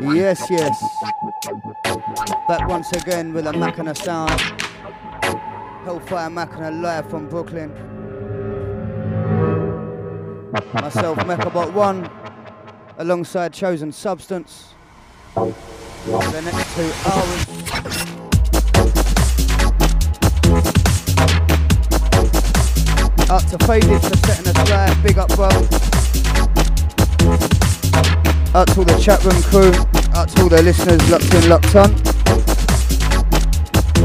Yes, yes. Back once again with a Machina sound. Hellfire Machina live from Brooklyn. Myself, Mechabot One, alongside Chosen Substance. The next two hours. Up to Faded for setting us right. Big up, bro. Up to all the chat room crew, up to all the listeners locked in, locked on.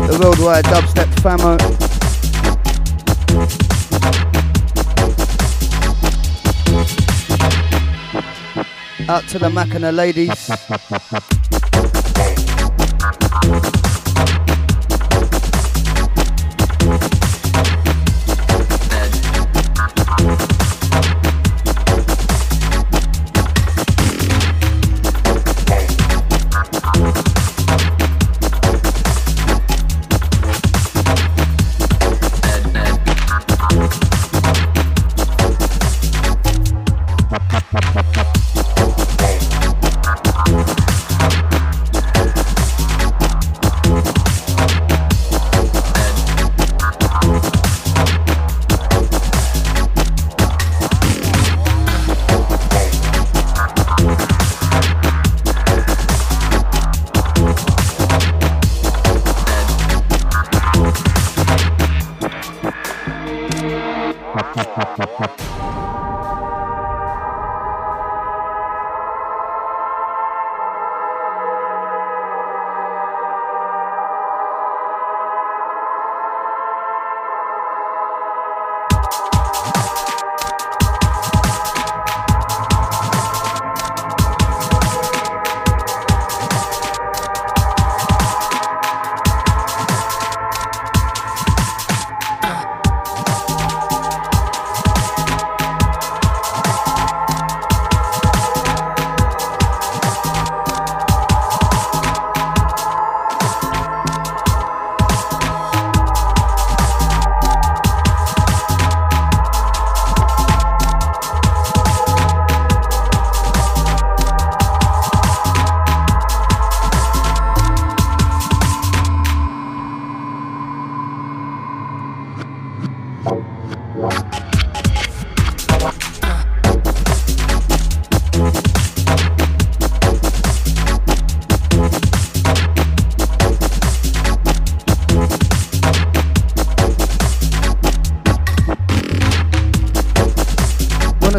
The worldwide dubstep famo. Up to the Machina ladies.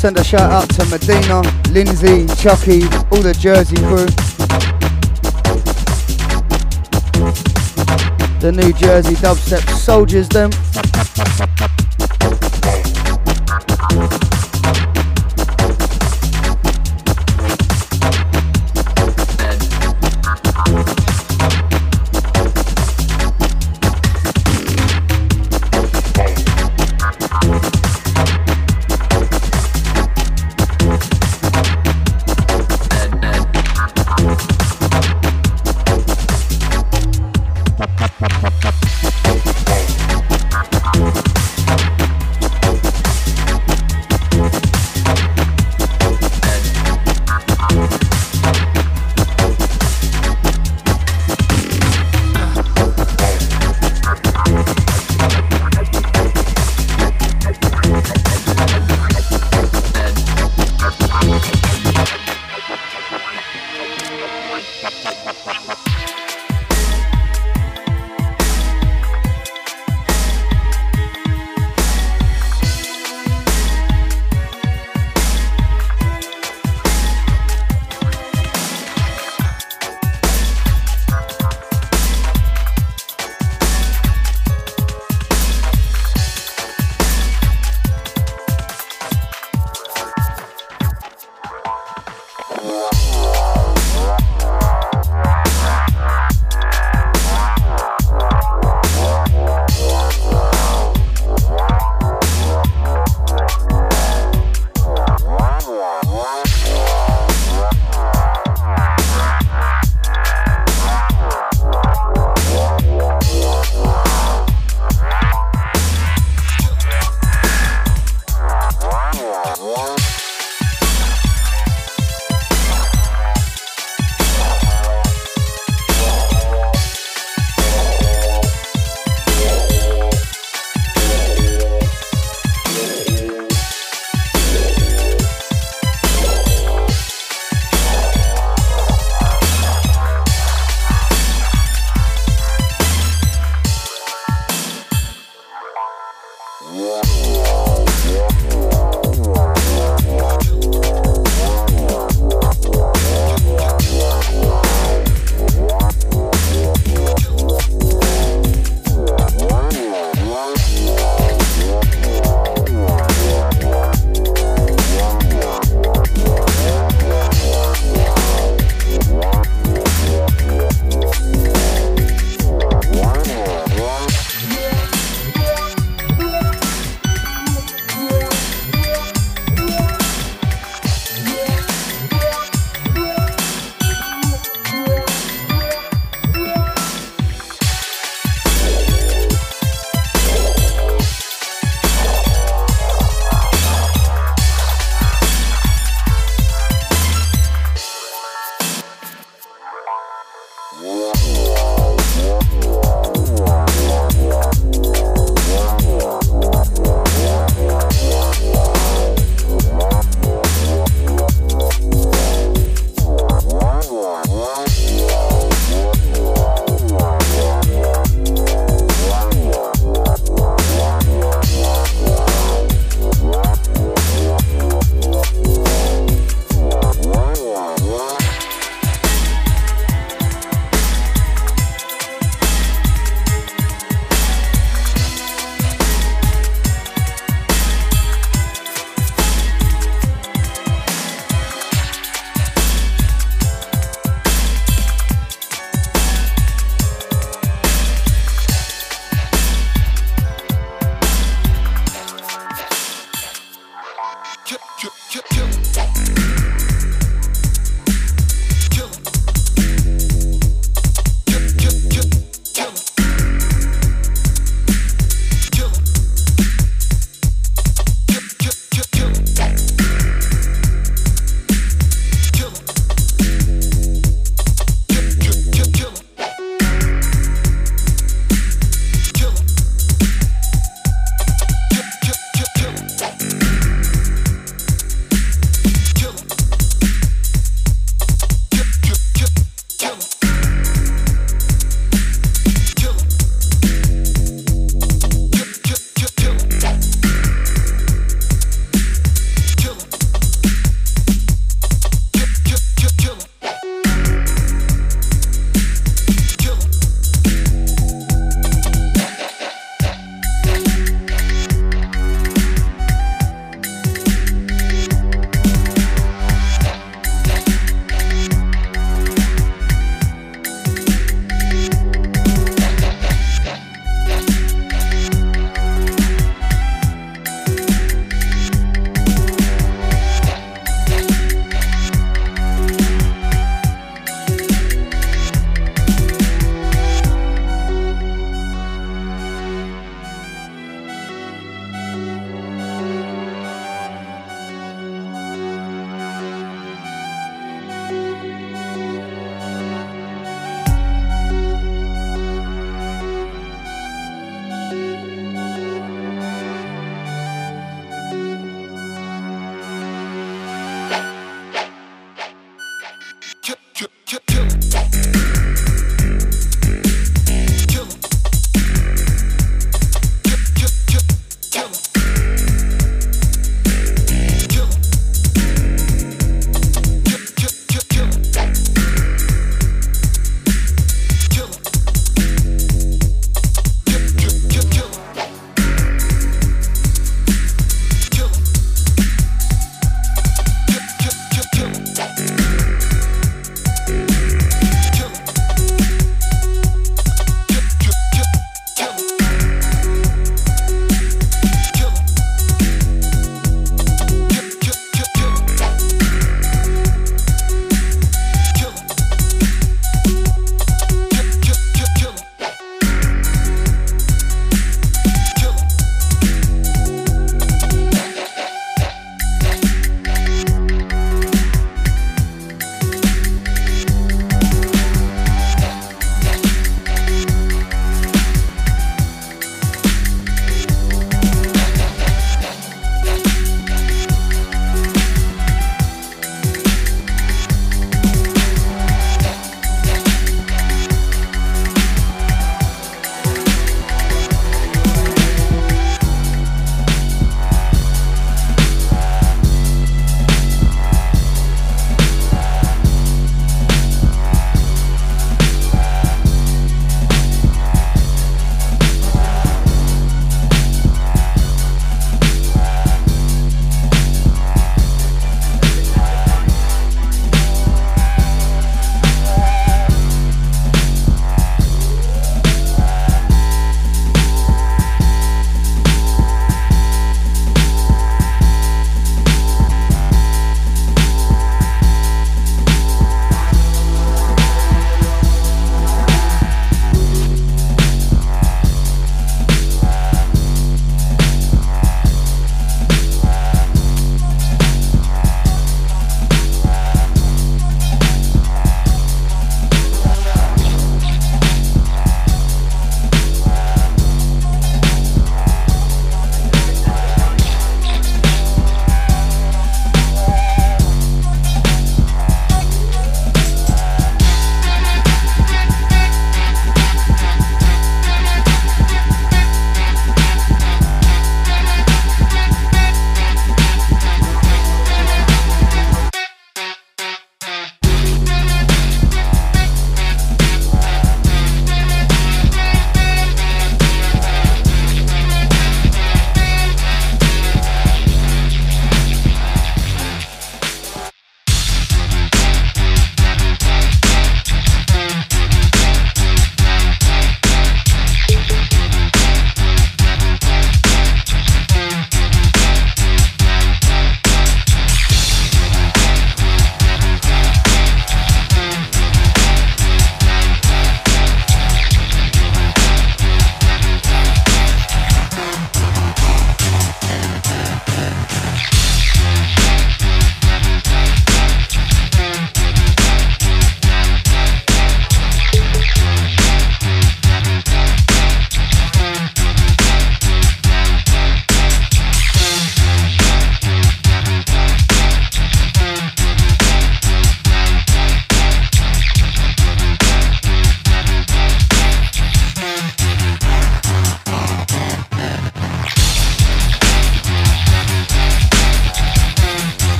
Send a shout out to Medina, Lindsay, Chucky, all the Jersey crew. The New Jersey dubstep soldiers, them.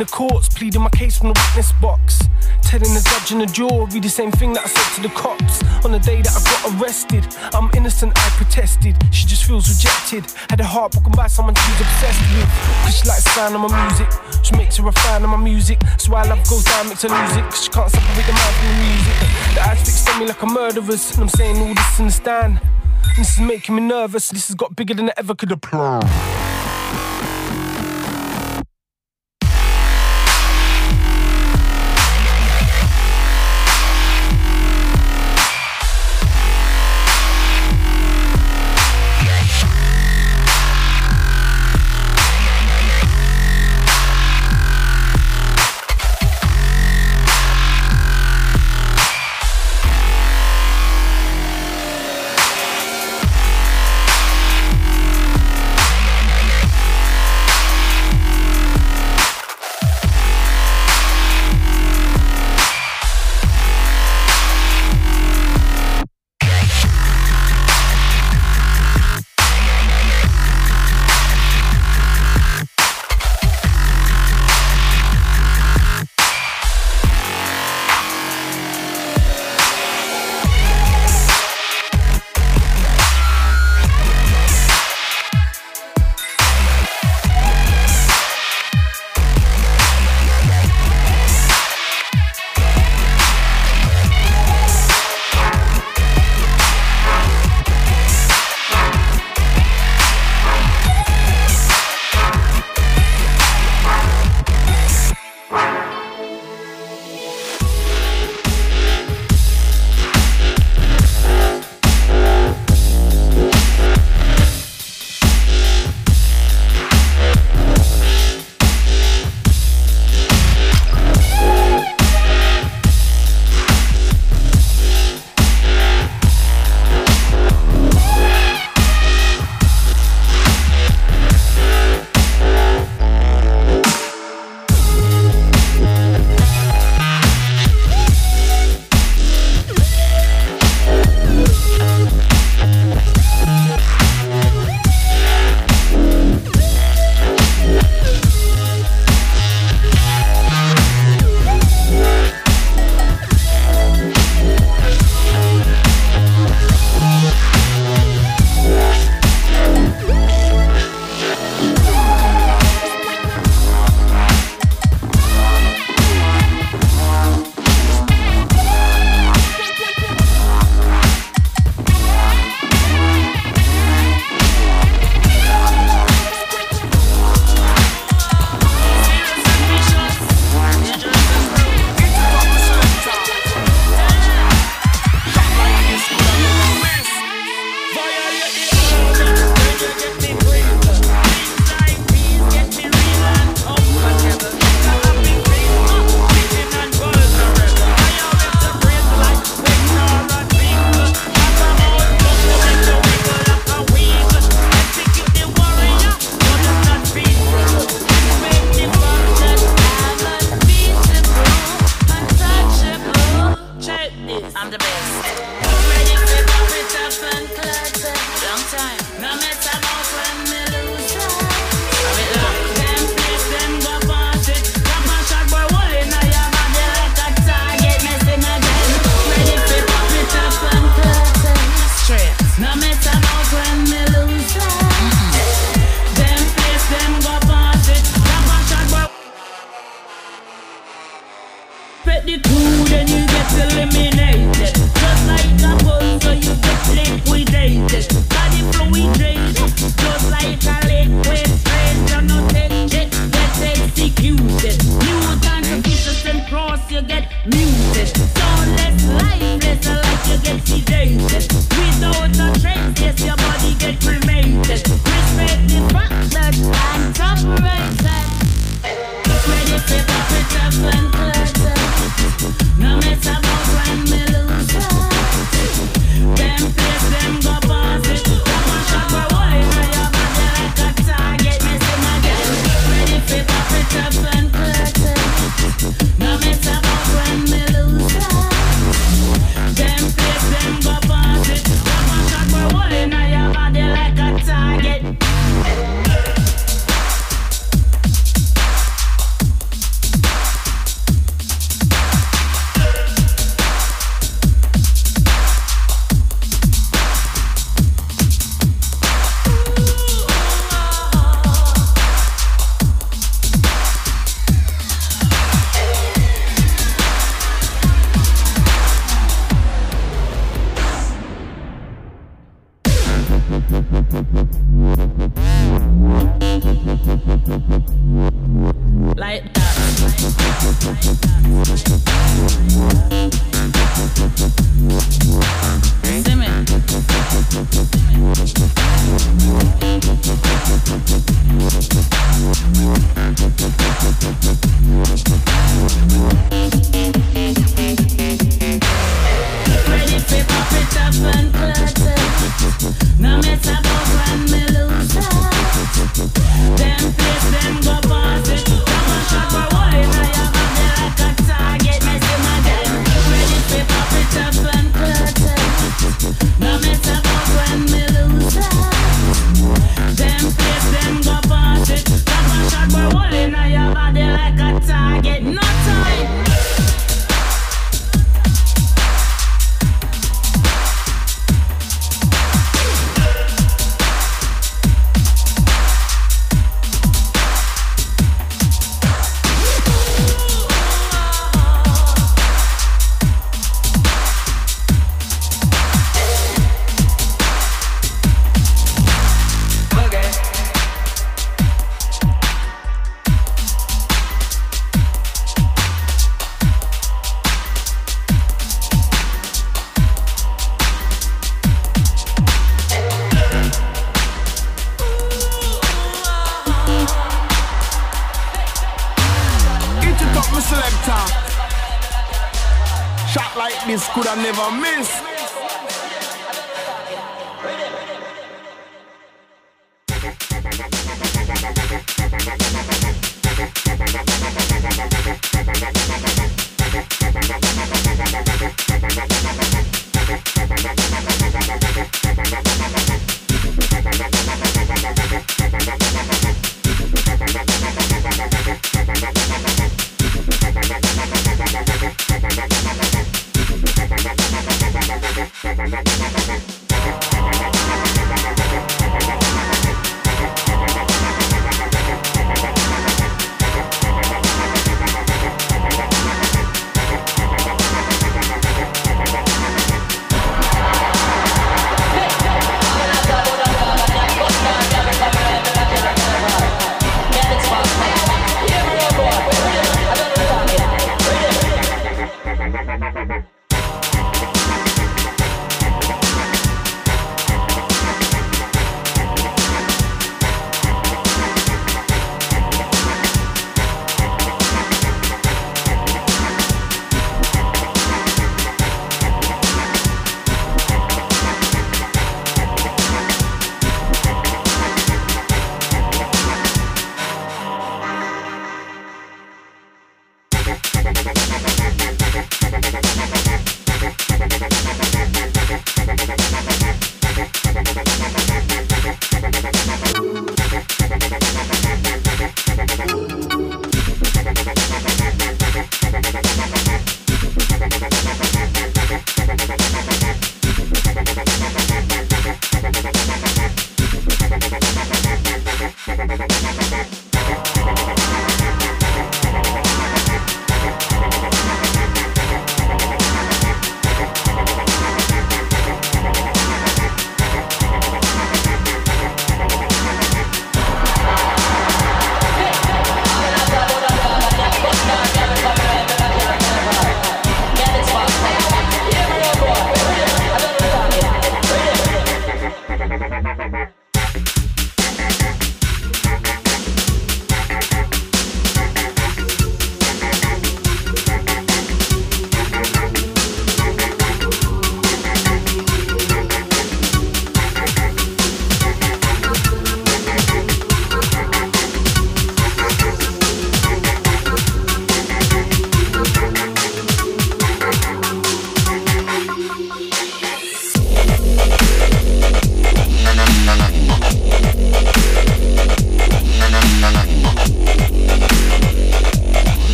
The courts, pleading my case from the witness box. Telling the judge and the jury the same thing that I said to the cops on the day that I got arrested. I'm innocent, I protested. She just feels rejected. Had a heart broken by someone she's obsessed with. Cause she likes the sound of my music. She makes her a fan of my music. So why love goes down, makes her lose it. Cause she can't separate the man from the music. The eyes fixed on me like a murderer's. And I'm saying all this in the stand. And this is making me nervous. This has got bigger than I ever could have planned.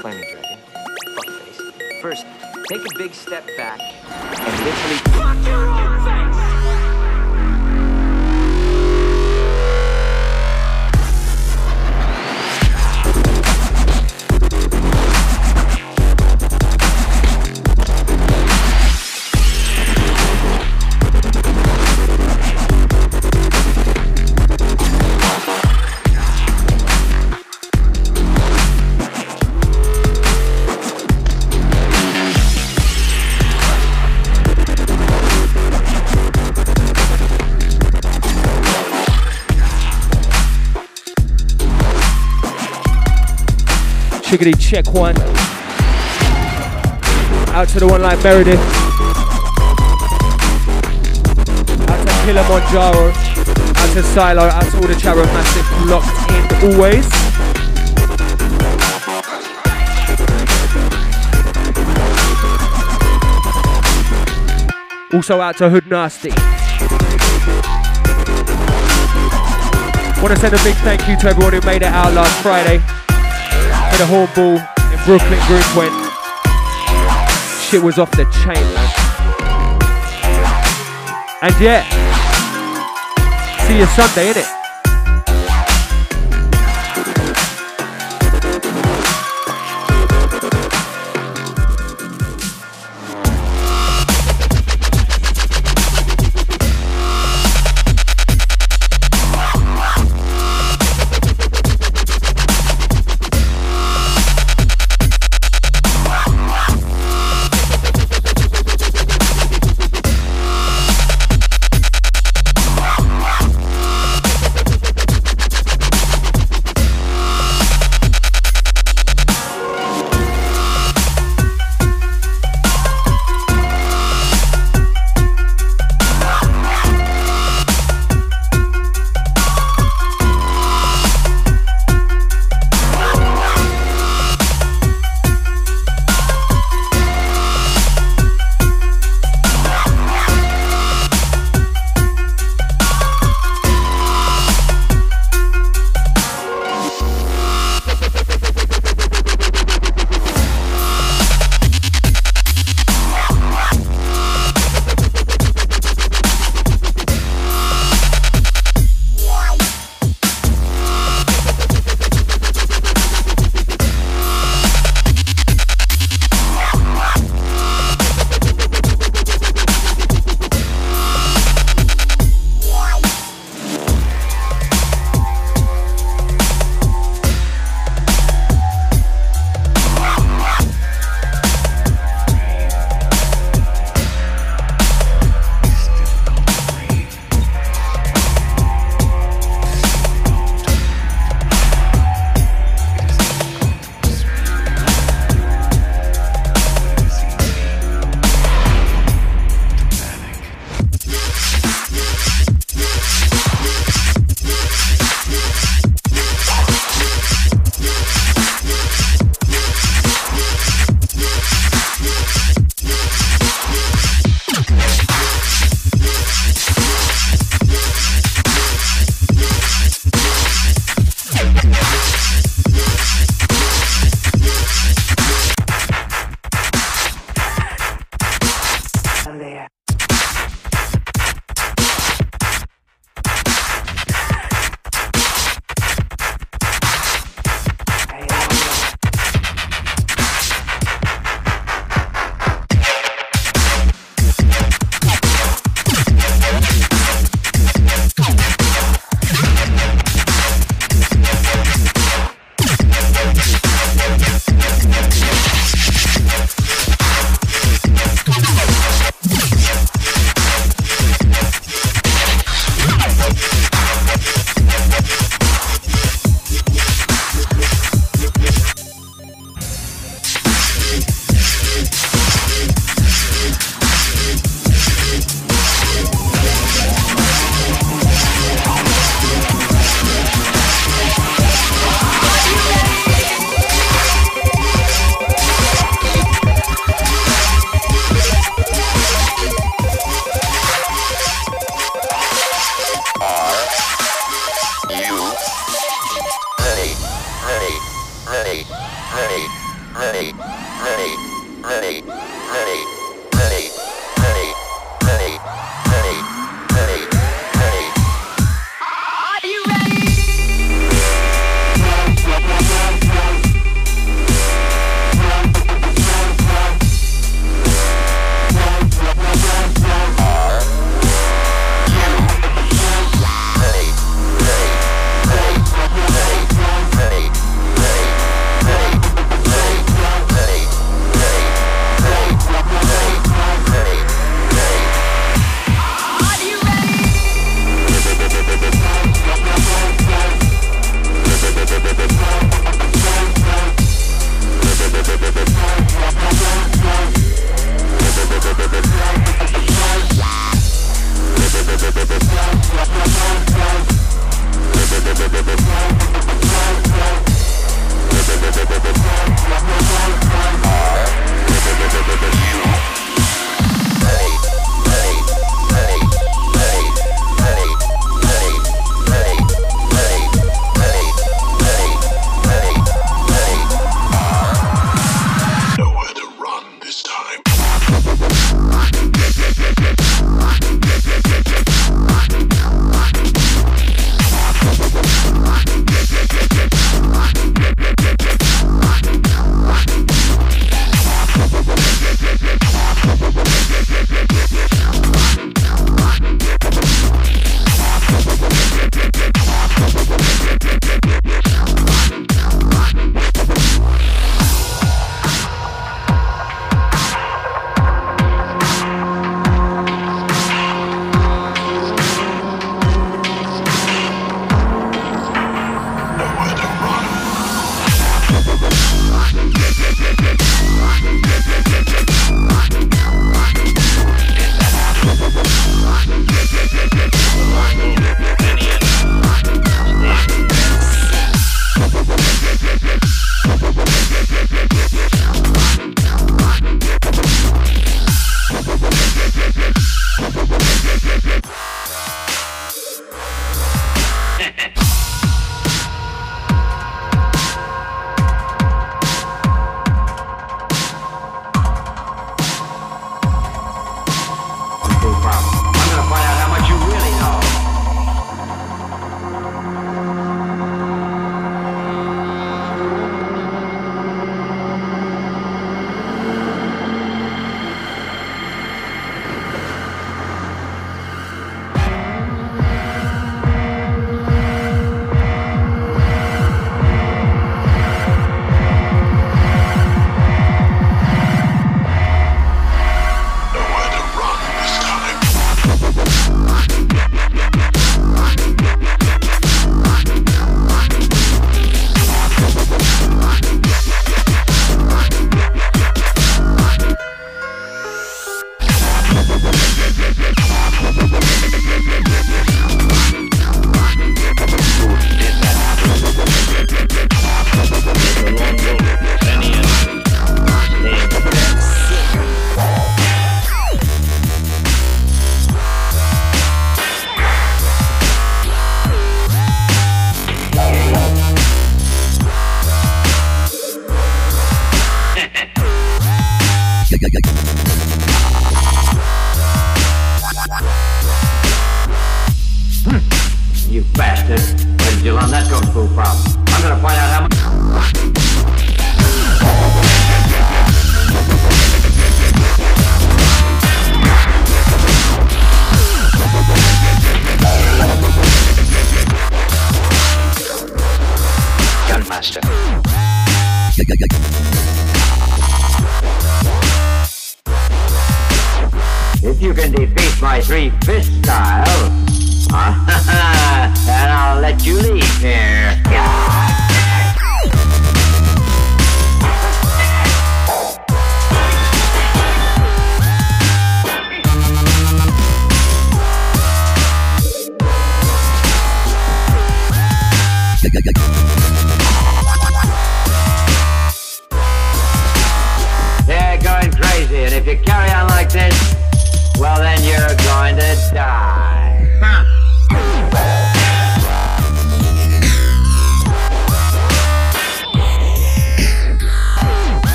Flaming dragon. Fuckface. First, take a big step back and literally. Fuck your arm! Chickadee check one. Out to the one like Meredith. Out to Kilimanjaro. Out to Silo. Out to all the Charo Massive locked in always. Also out to Hood Nasty. Want to send a big thank you to everyone who made it out last Friday the hornball in Brooklyn group when shit was off the chain, man. And yeah, see you Sunday, innit?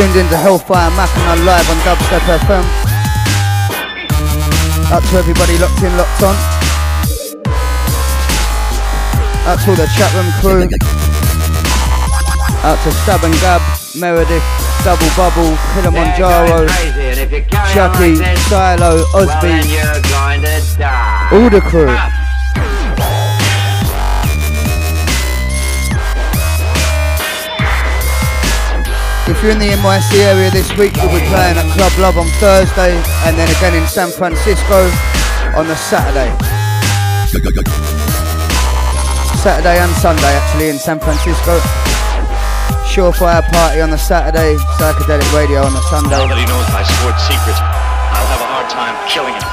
Tuned into Hellfire Machina live on Dubstep FM. Out to everybody locked in, locked on. Out to all the chat room crew. Out to Stab and Gab, Meredith, Double Bubble, Kilimanjaro, They're going crazy, and if you carry Chucky, like Silo, well, Osby, you're going to die. all the crew. If you're in the NYC area this week, we'll be playing at Club Love on Thursday and then again in San Francisco on the Saturday. Saturday and Sunday actually in San Francisco. Surefire party on the Saturday, Psychedelic Radio on the Now Sunday. that he knows my sword secret, I'll have a hard time killing him.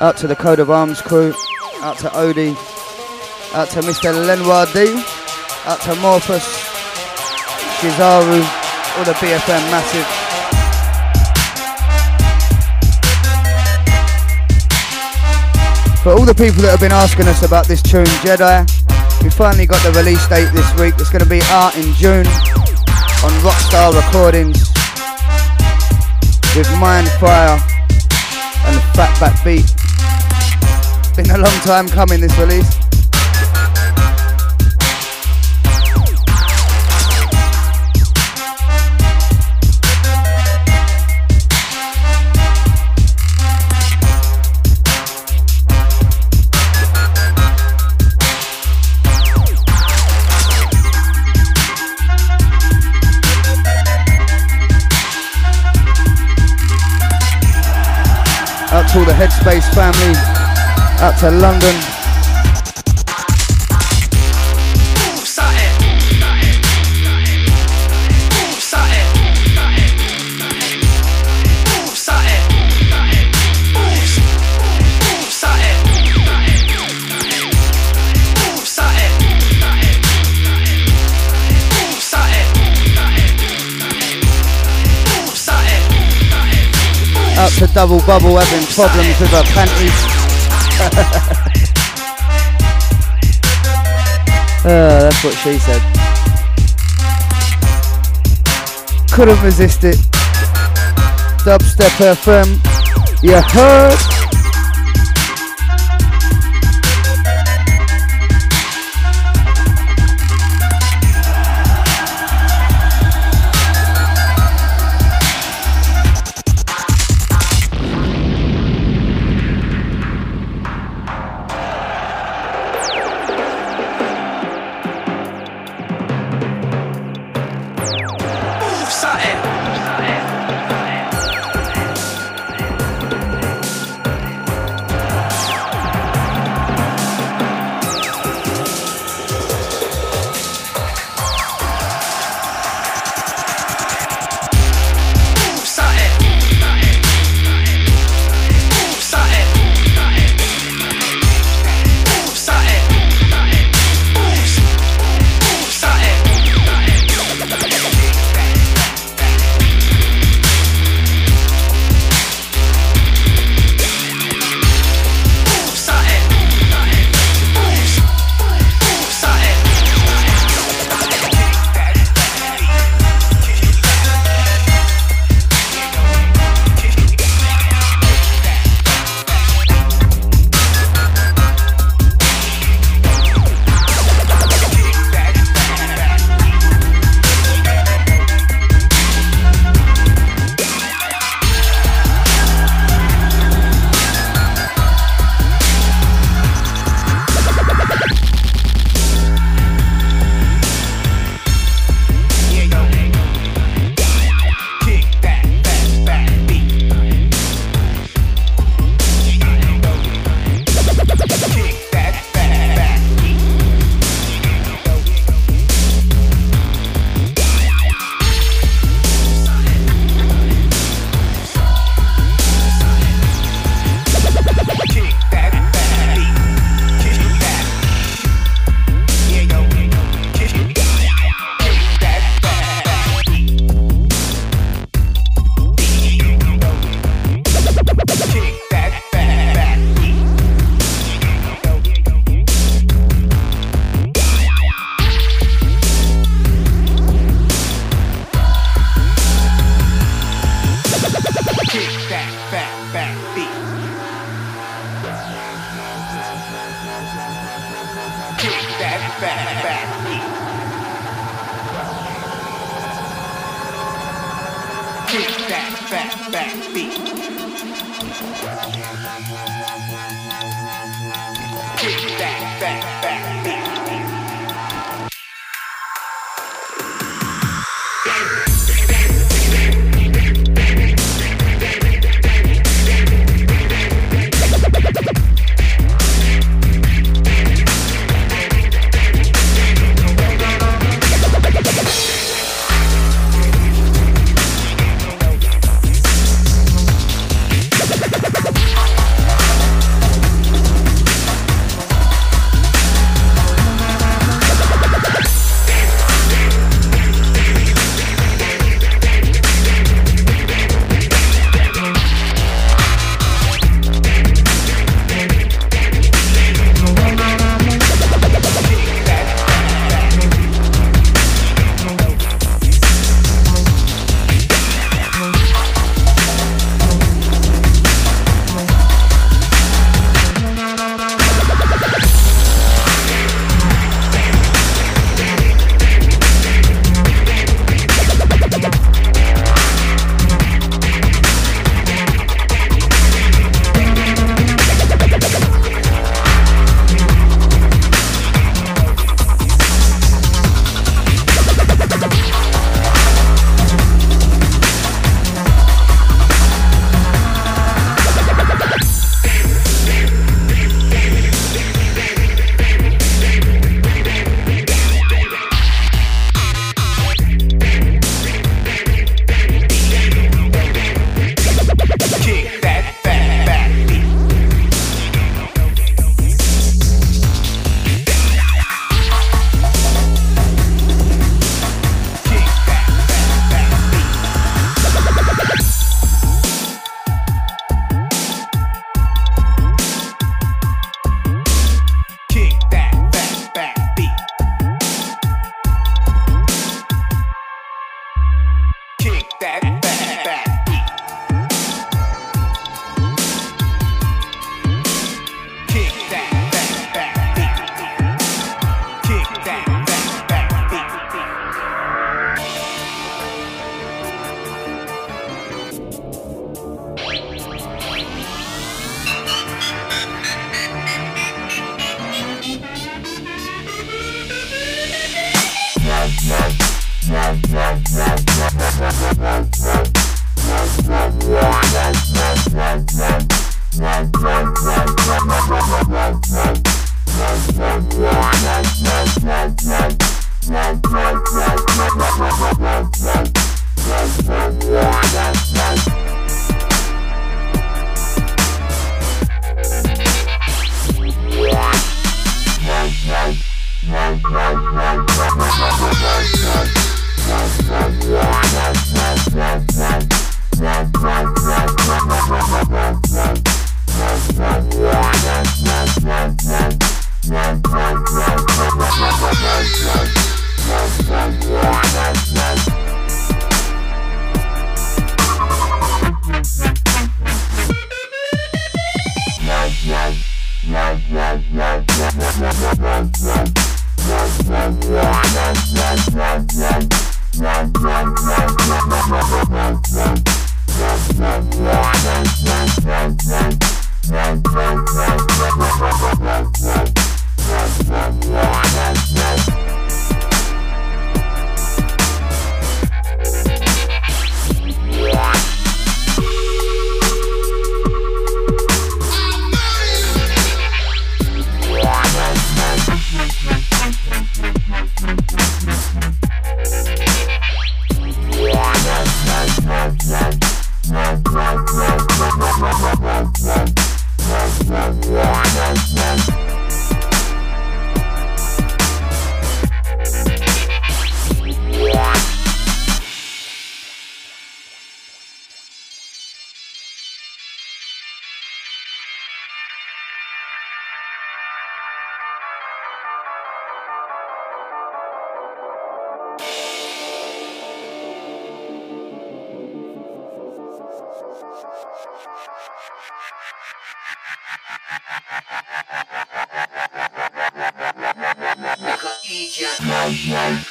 Out to the Code of Arms crew, out to Odie, out to Mr. Lenoir D, out to Morphus, Shizaru, all the BFM massive. For all the people that have been asking us about this tune, Jedi, we finally got the release date this week. It's going to be out in June on Rockstar Recordings with Mindfire and the Fatback Beat. Been a long time coming this release. To all the Headspace family. Out to London. Double bubble having problems with her panties. uh, that's what she said. Couldn't resist it. Dubstep FM. You heard? Yeah.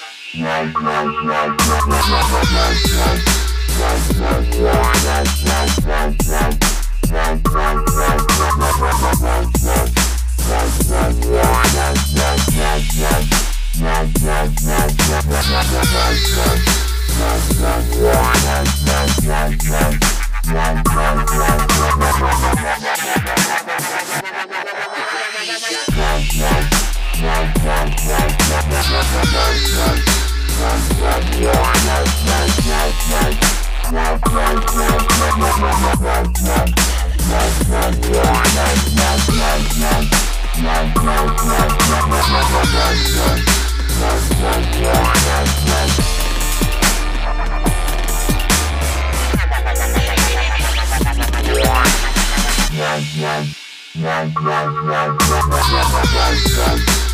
Yeah.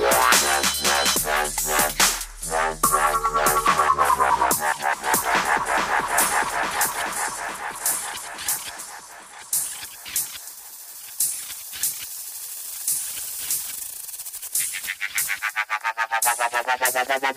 Yeah.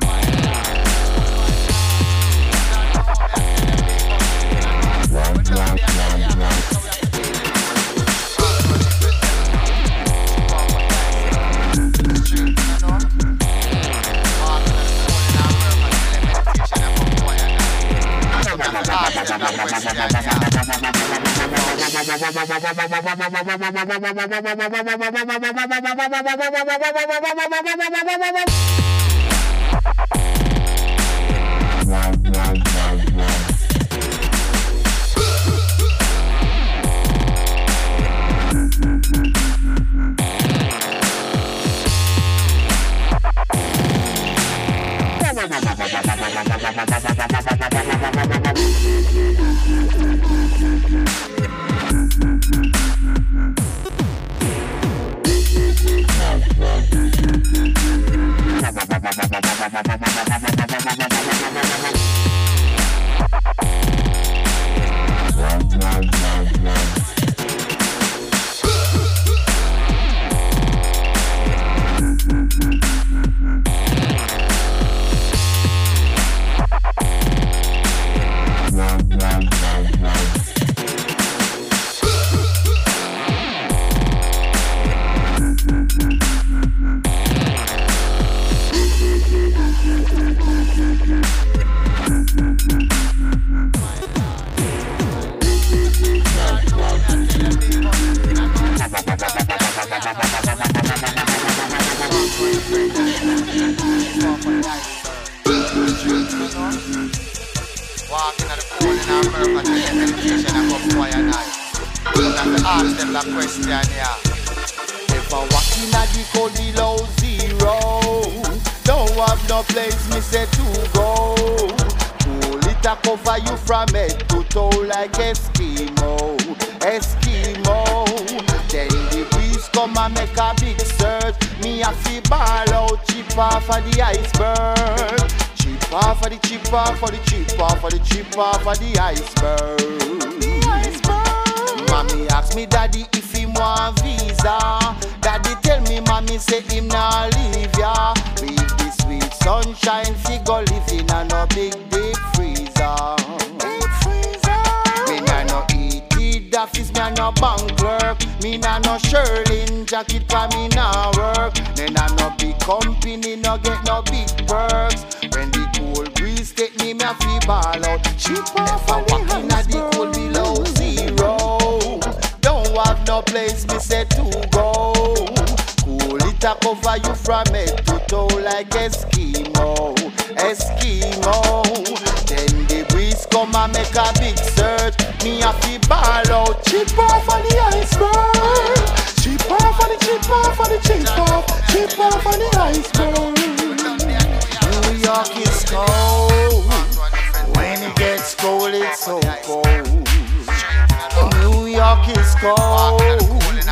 Bye. Pues yeah. darkest cold.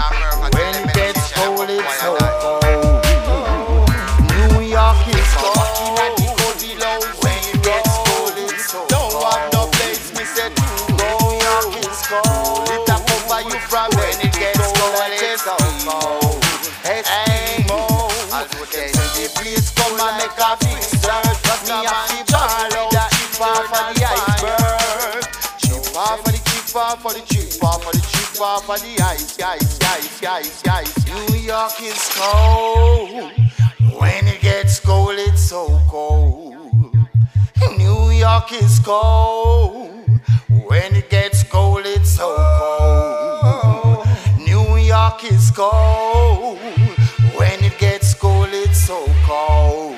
over for the ice, ice, ice, ice, ice. New York is cold. When it gets cold, it's so cold. New York is cold. When it gets cold, it's so cold. New York is cold. When it gets cold, it's so cold.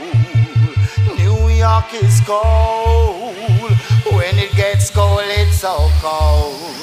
New York is cold. When it gets cold, it's so cold.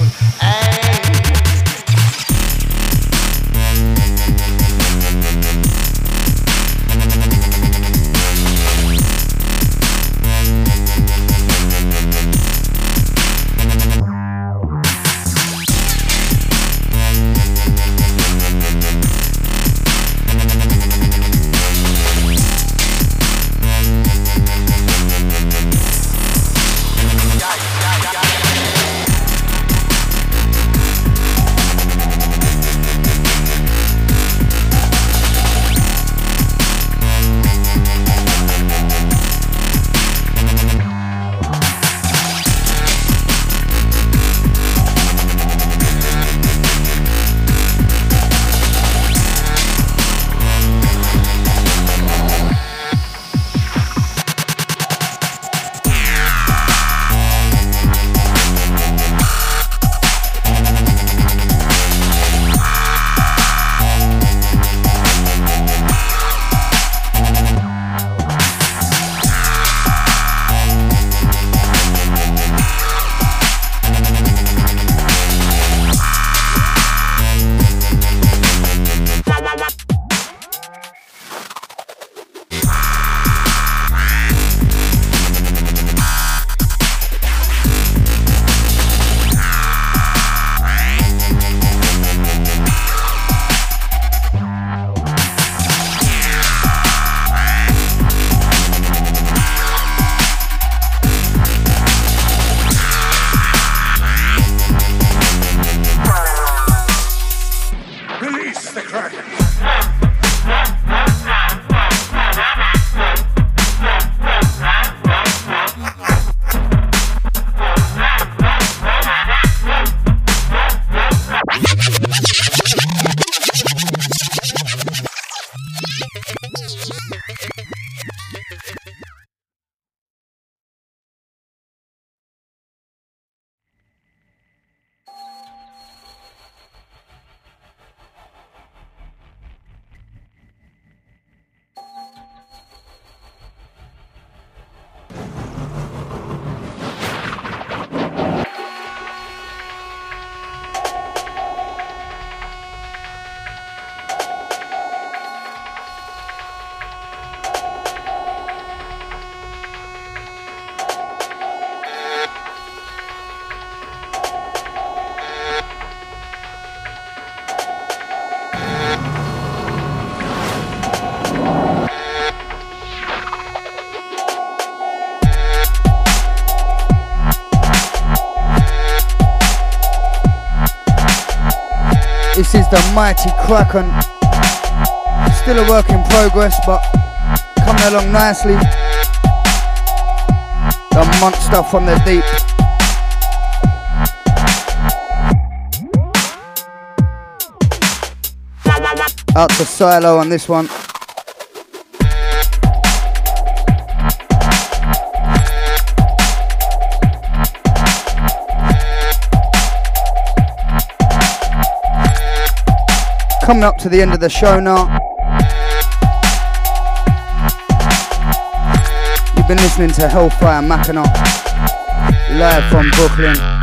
Mighty Kraken. Still a work in progress, but coming along nicely. The monster from the deep. Out to Silo on this one. Coming up to the end of the show now. You've been listening to Hellfire Machina live from Brooklyn.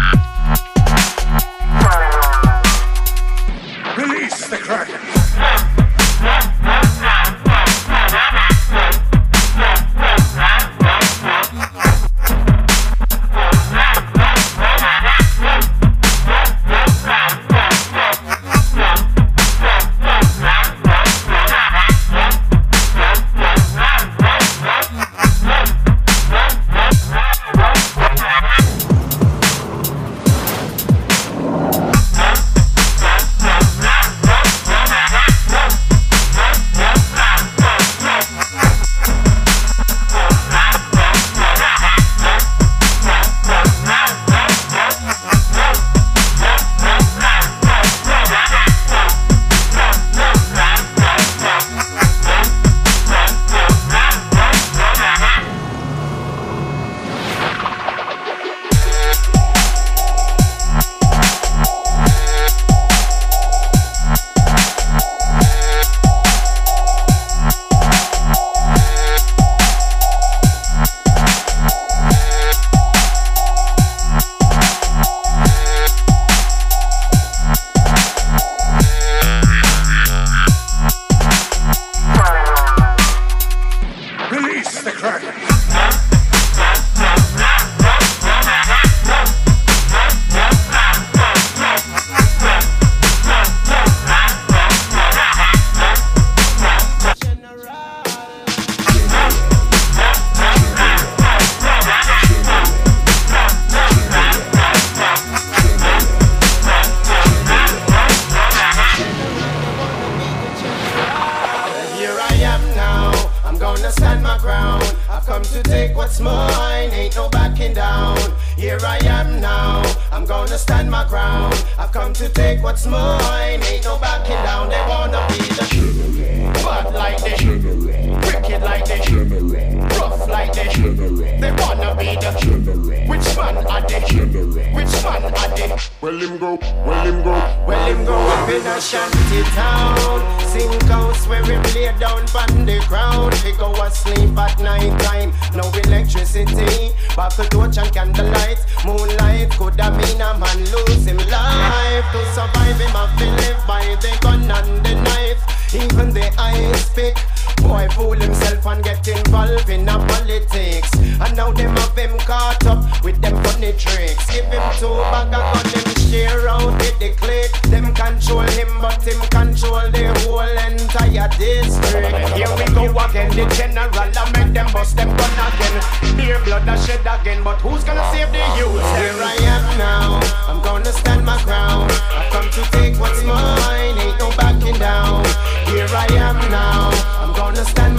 Even the ice pick. Boy fool himself and get involved in a politics. And now them have him caught up with them funny tricks. Give him two bag of gun, them share out with the click. Them control him, but him control the whole entire district. Here we go again, the general. I make them bust them gun again. Beer blood I shed again, but who's gonna save the youth? Here I am now,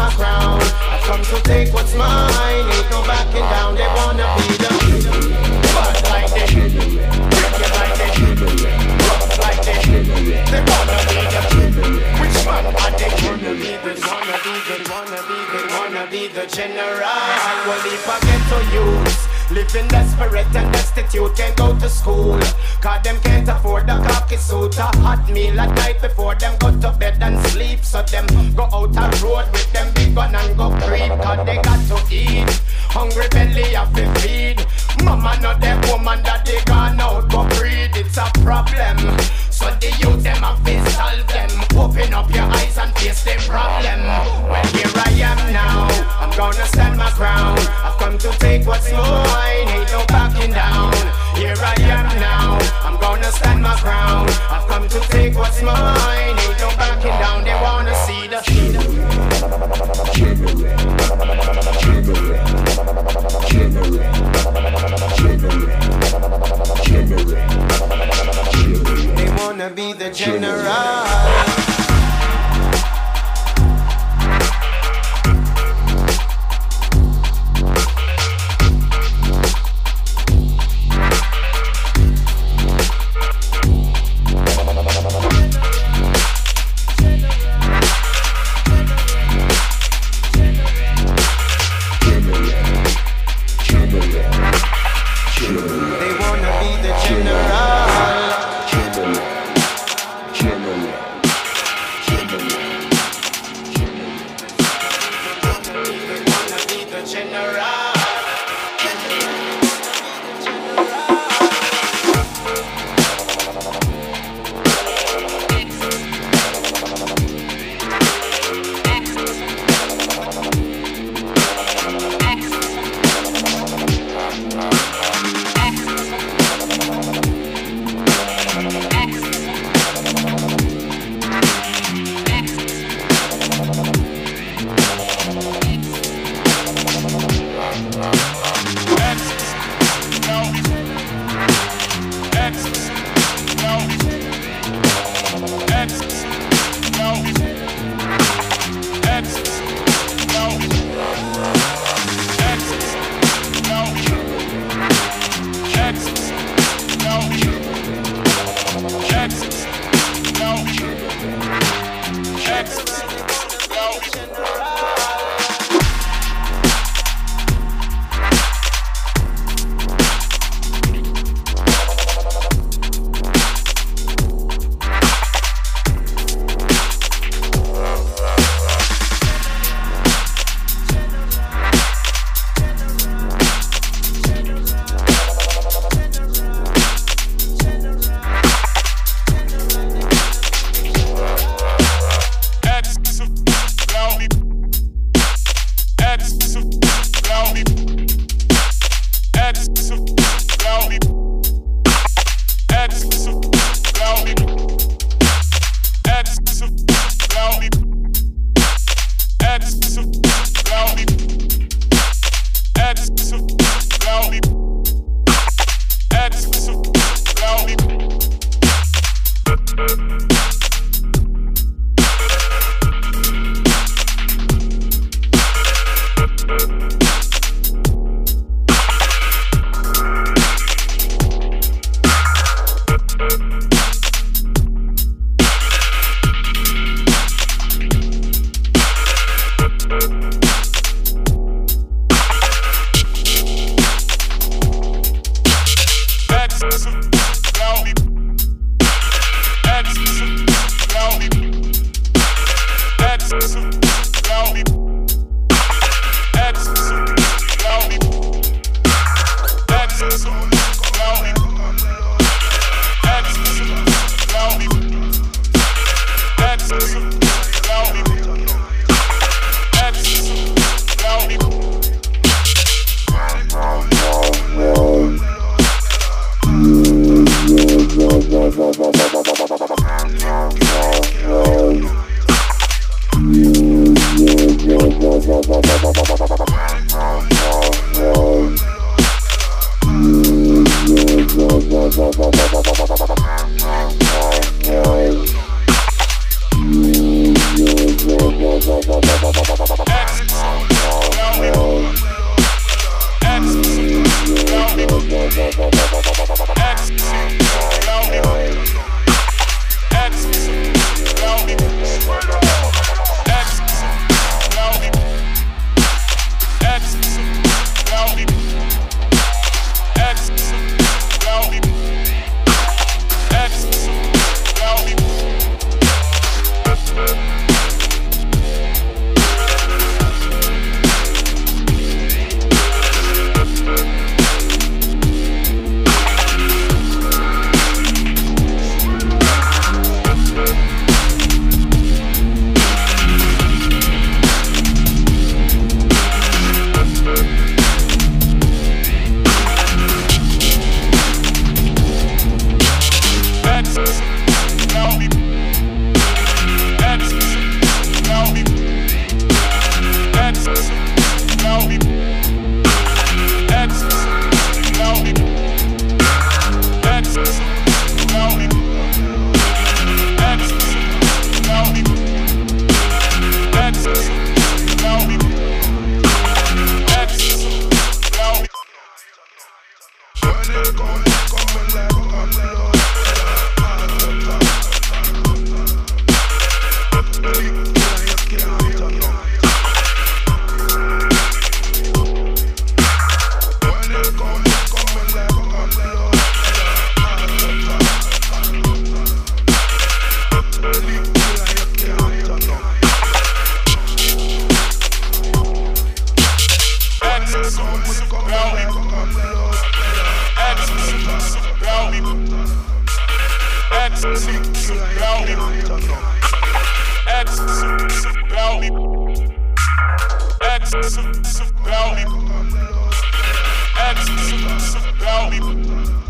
my ground. I've come to take what's mine, ain't no backing down. They wanna be the bad like this, like this, like this. They wanna be the are they? Wanna be the, wanna be the, wanna be the, wanna be the general. Well, if I get to use. Living desperate and destitute, can't go to school. Cause them can't afford the cocky suit. A hot meal at night before them go to bed and sleep. So them go out a road with them big gun and go creep. Cause they got to eat. Hungry belly have to feed. Mama not them woman that they gone out go breed. It's a problem. So the youth them have to solve them. Open up your eyes and face the problem. Well here I am now. Gonna stand my ground. I've come to take what's mine. Ain't no backing down. Here I am now. I'm gonna stand my ground. I've come to take what's mine. Ain't no backing down. They wanna see the. They wanna be the general.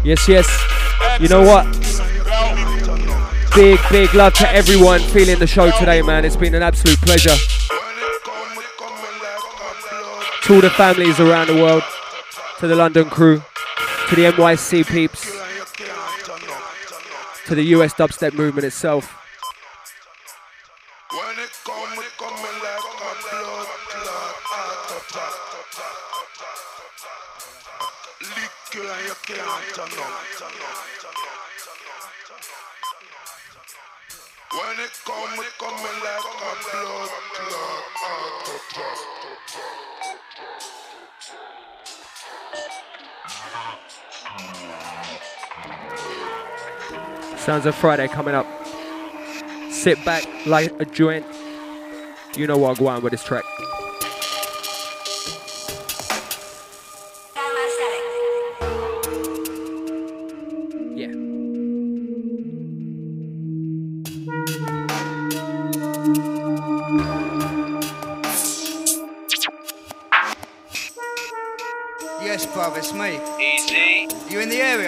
Yes, yes. You know what? Big, big love to everyone feeling the show today, man. It's been an absolute pleasure. To all the families around the world, to the London crew, to the NYC peeps, to the US dubstep movement itself. Sounds of Friday coming up. Sit back, light a joint. You know what I'm going with this track.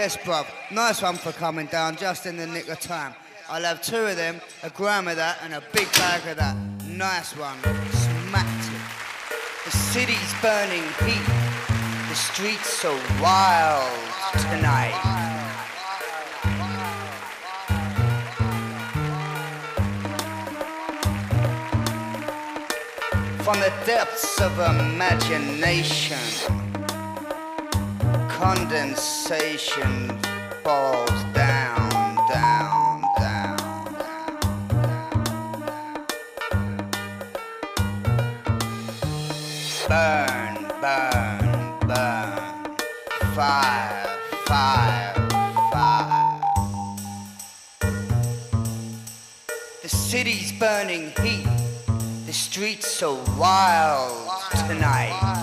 Yes, bruv. Nice one for coming down just in the nick of time. I'll have two of them, a gram of that, and a big bag of that. Nice one. Smacked it. The city's burning heat. The streets so wild tonight. From the depths of imagination, condensation falls down, down, down. down. Burn, burn, burn. Fire, fire, fire. The city's burning heat. The streets are wild tonight.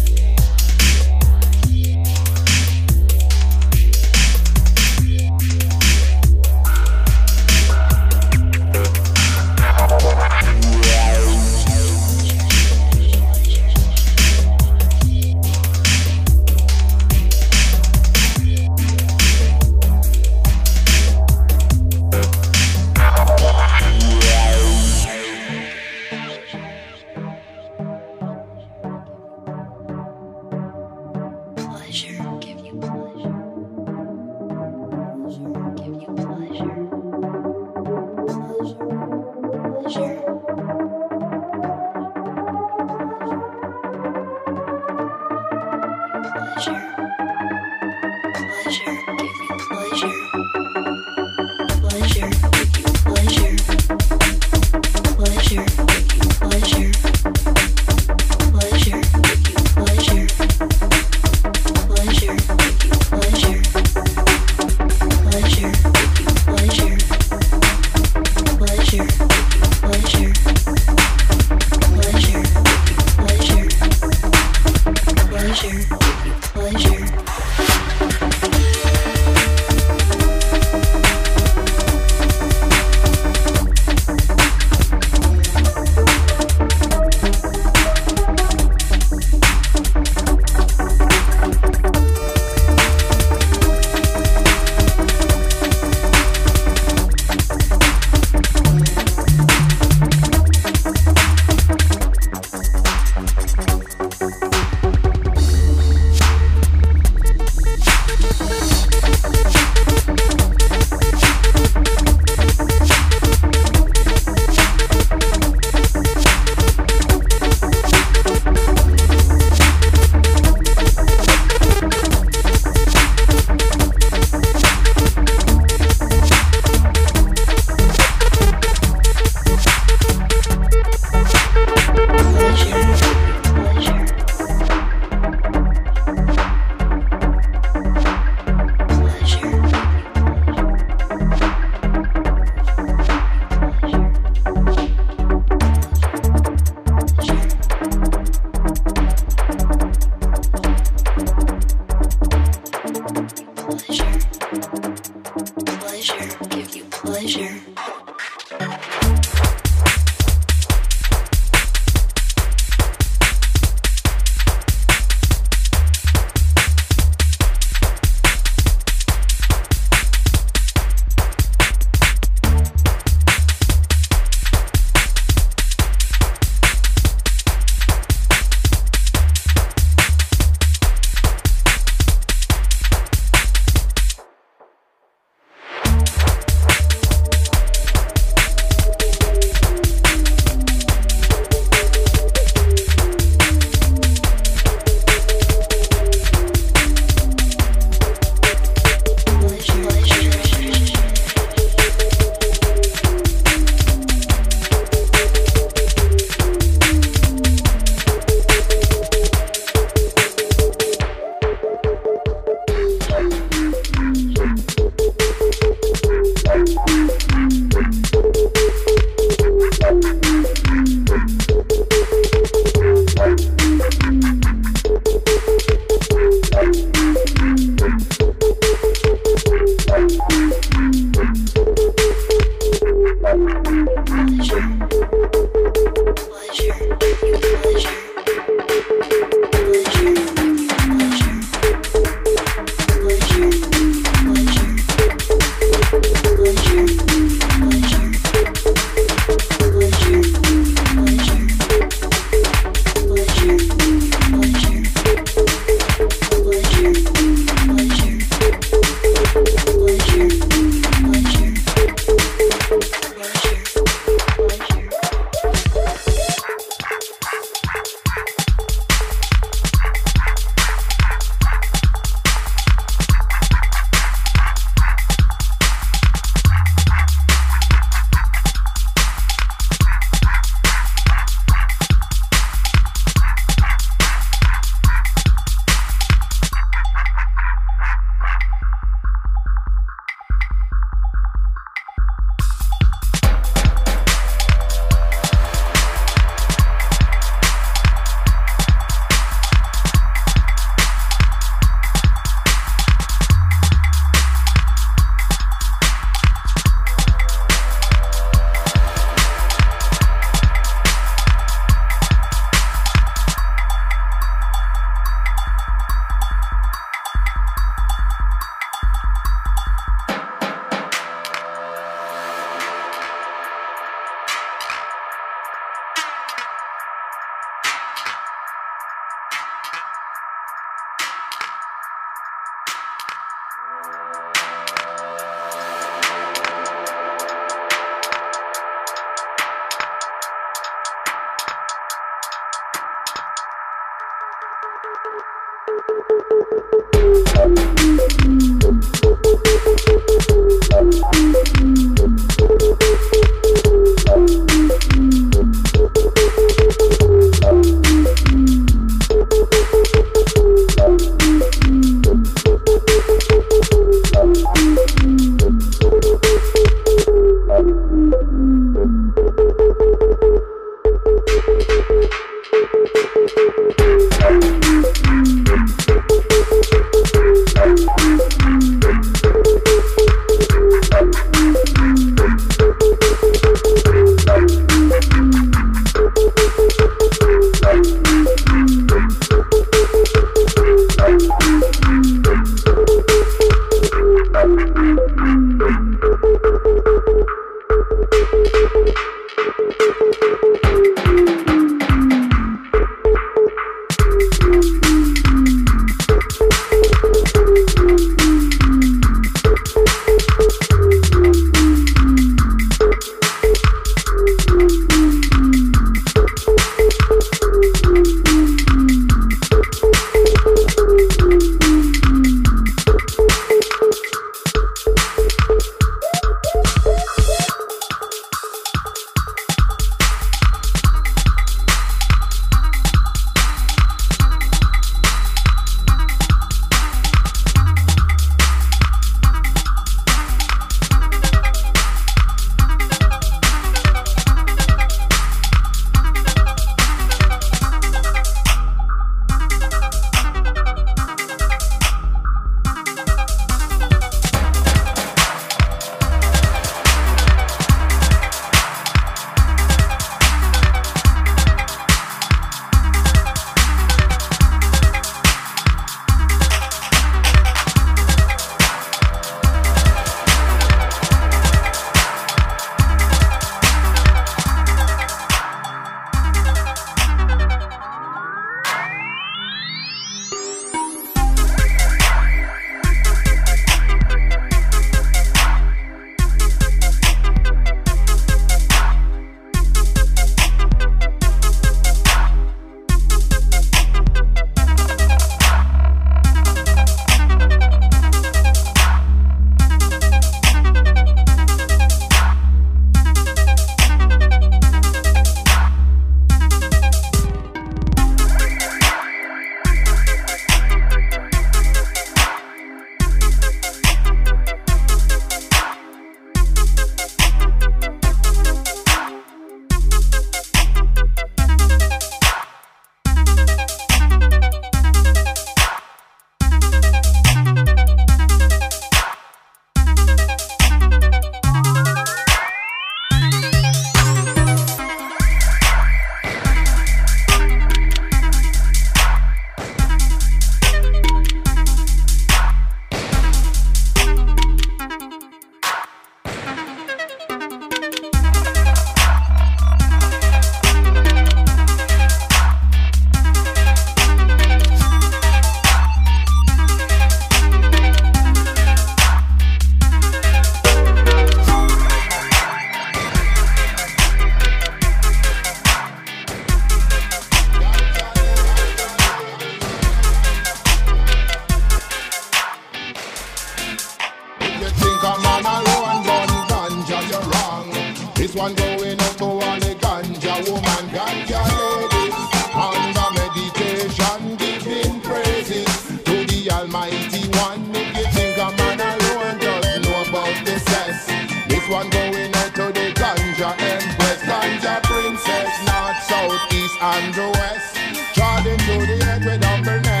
One going out to all the ganja woman, ganja ladies. Under meditation, giving praises to the Almighty One. If you think a man alone doesn't know about the cess, this one going out to the ganja empress, ganja princess, north, south, east, and the west. Trodden to the earth with humbleness. Yes.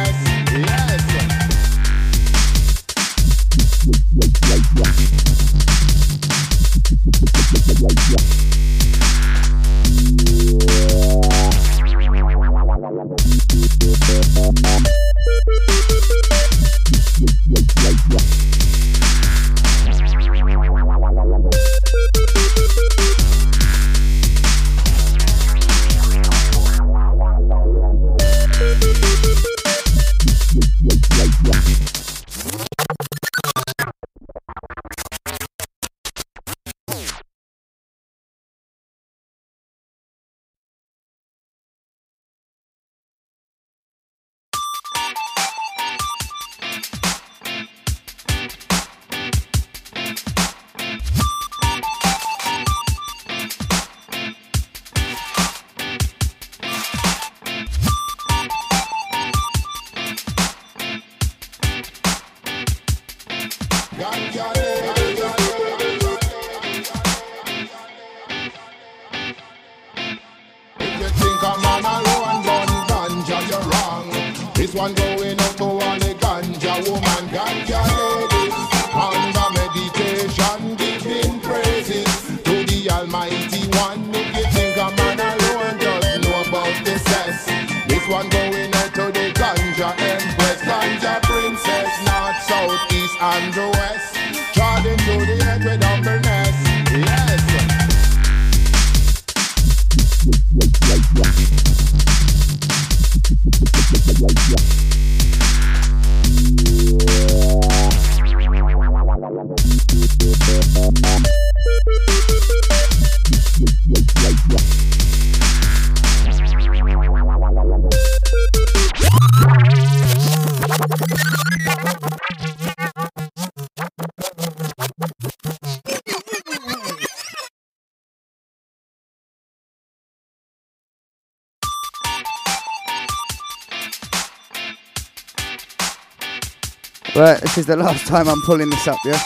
This is the last time I'm pulling this up, yeah?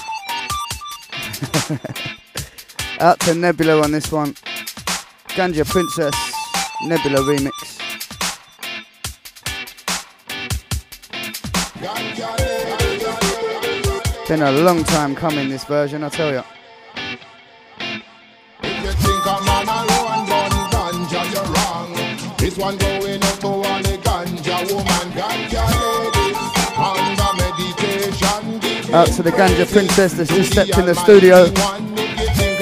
Out to Nebula on this one. Ganja Princess, Nebula remix. Been a long time coming, this version, I tell. If you. This one going out to all Out to the Ganja Princess that's just stepped in the studio. One. If you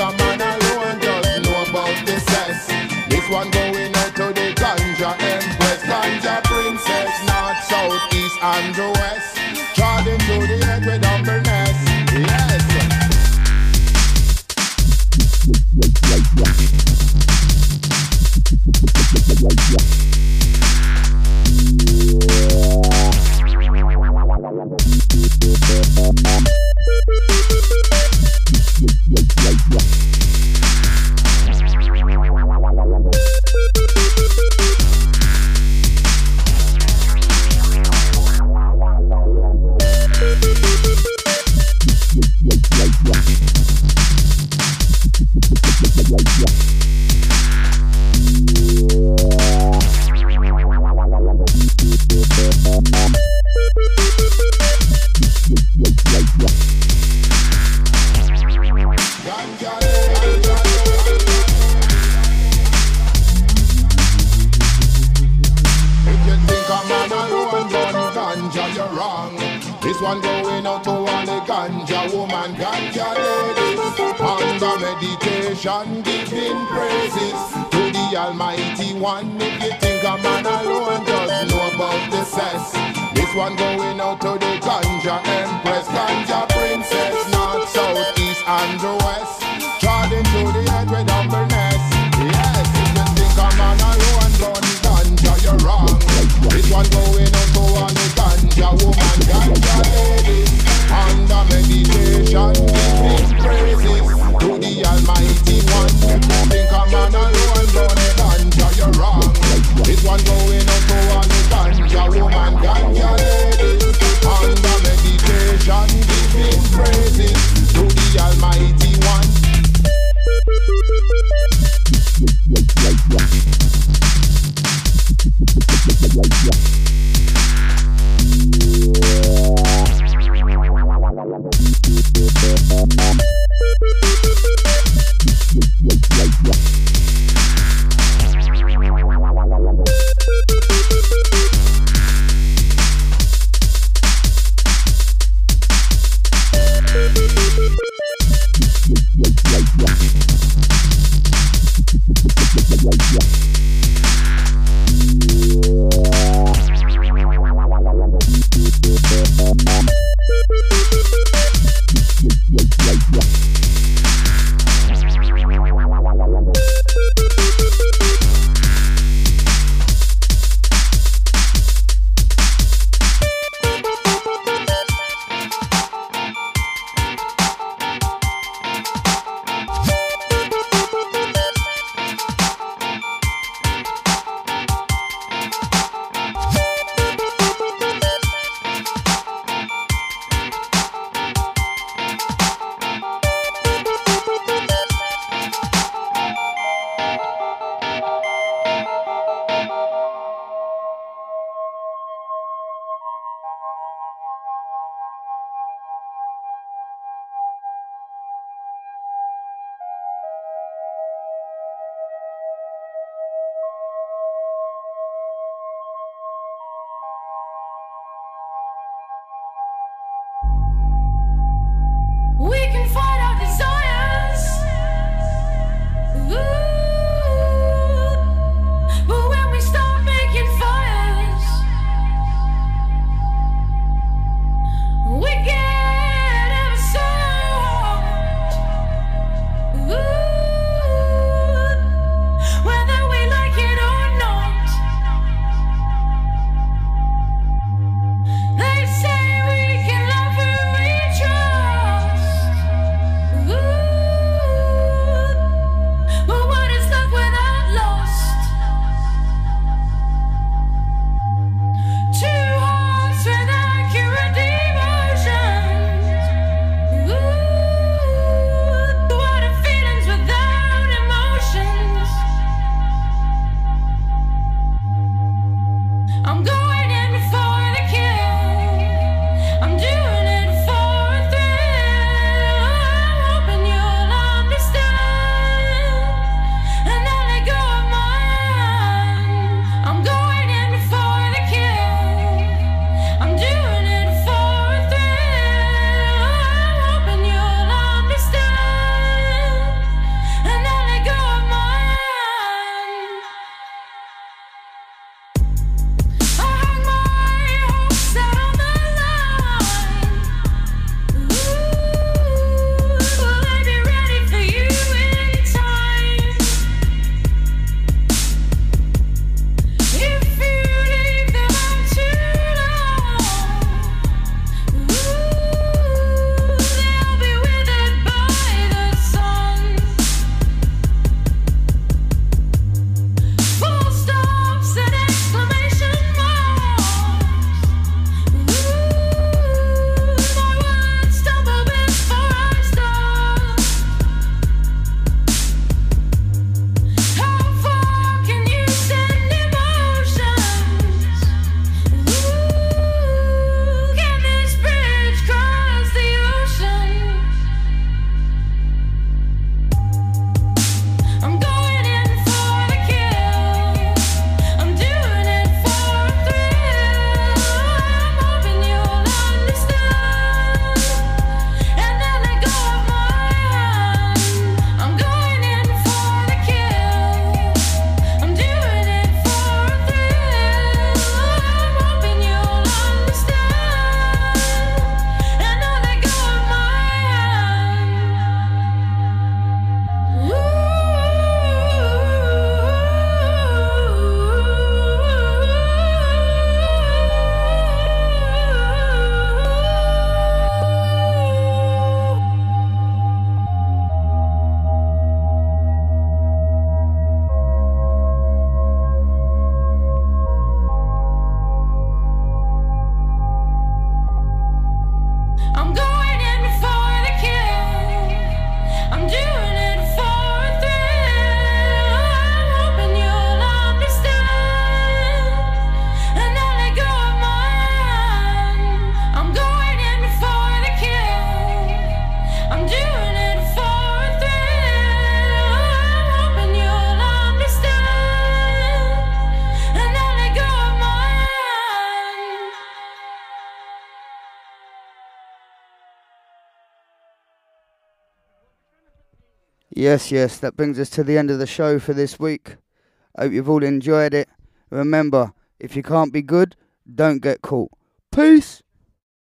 Yes, yes, that brings us to the end of the show for this week. Hope you've all enjoyed it. Remember, if you can't be good, don't get caught. Peace.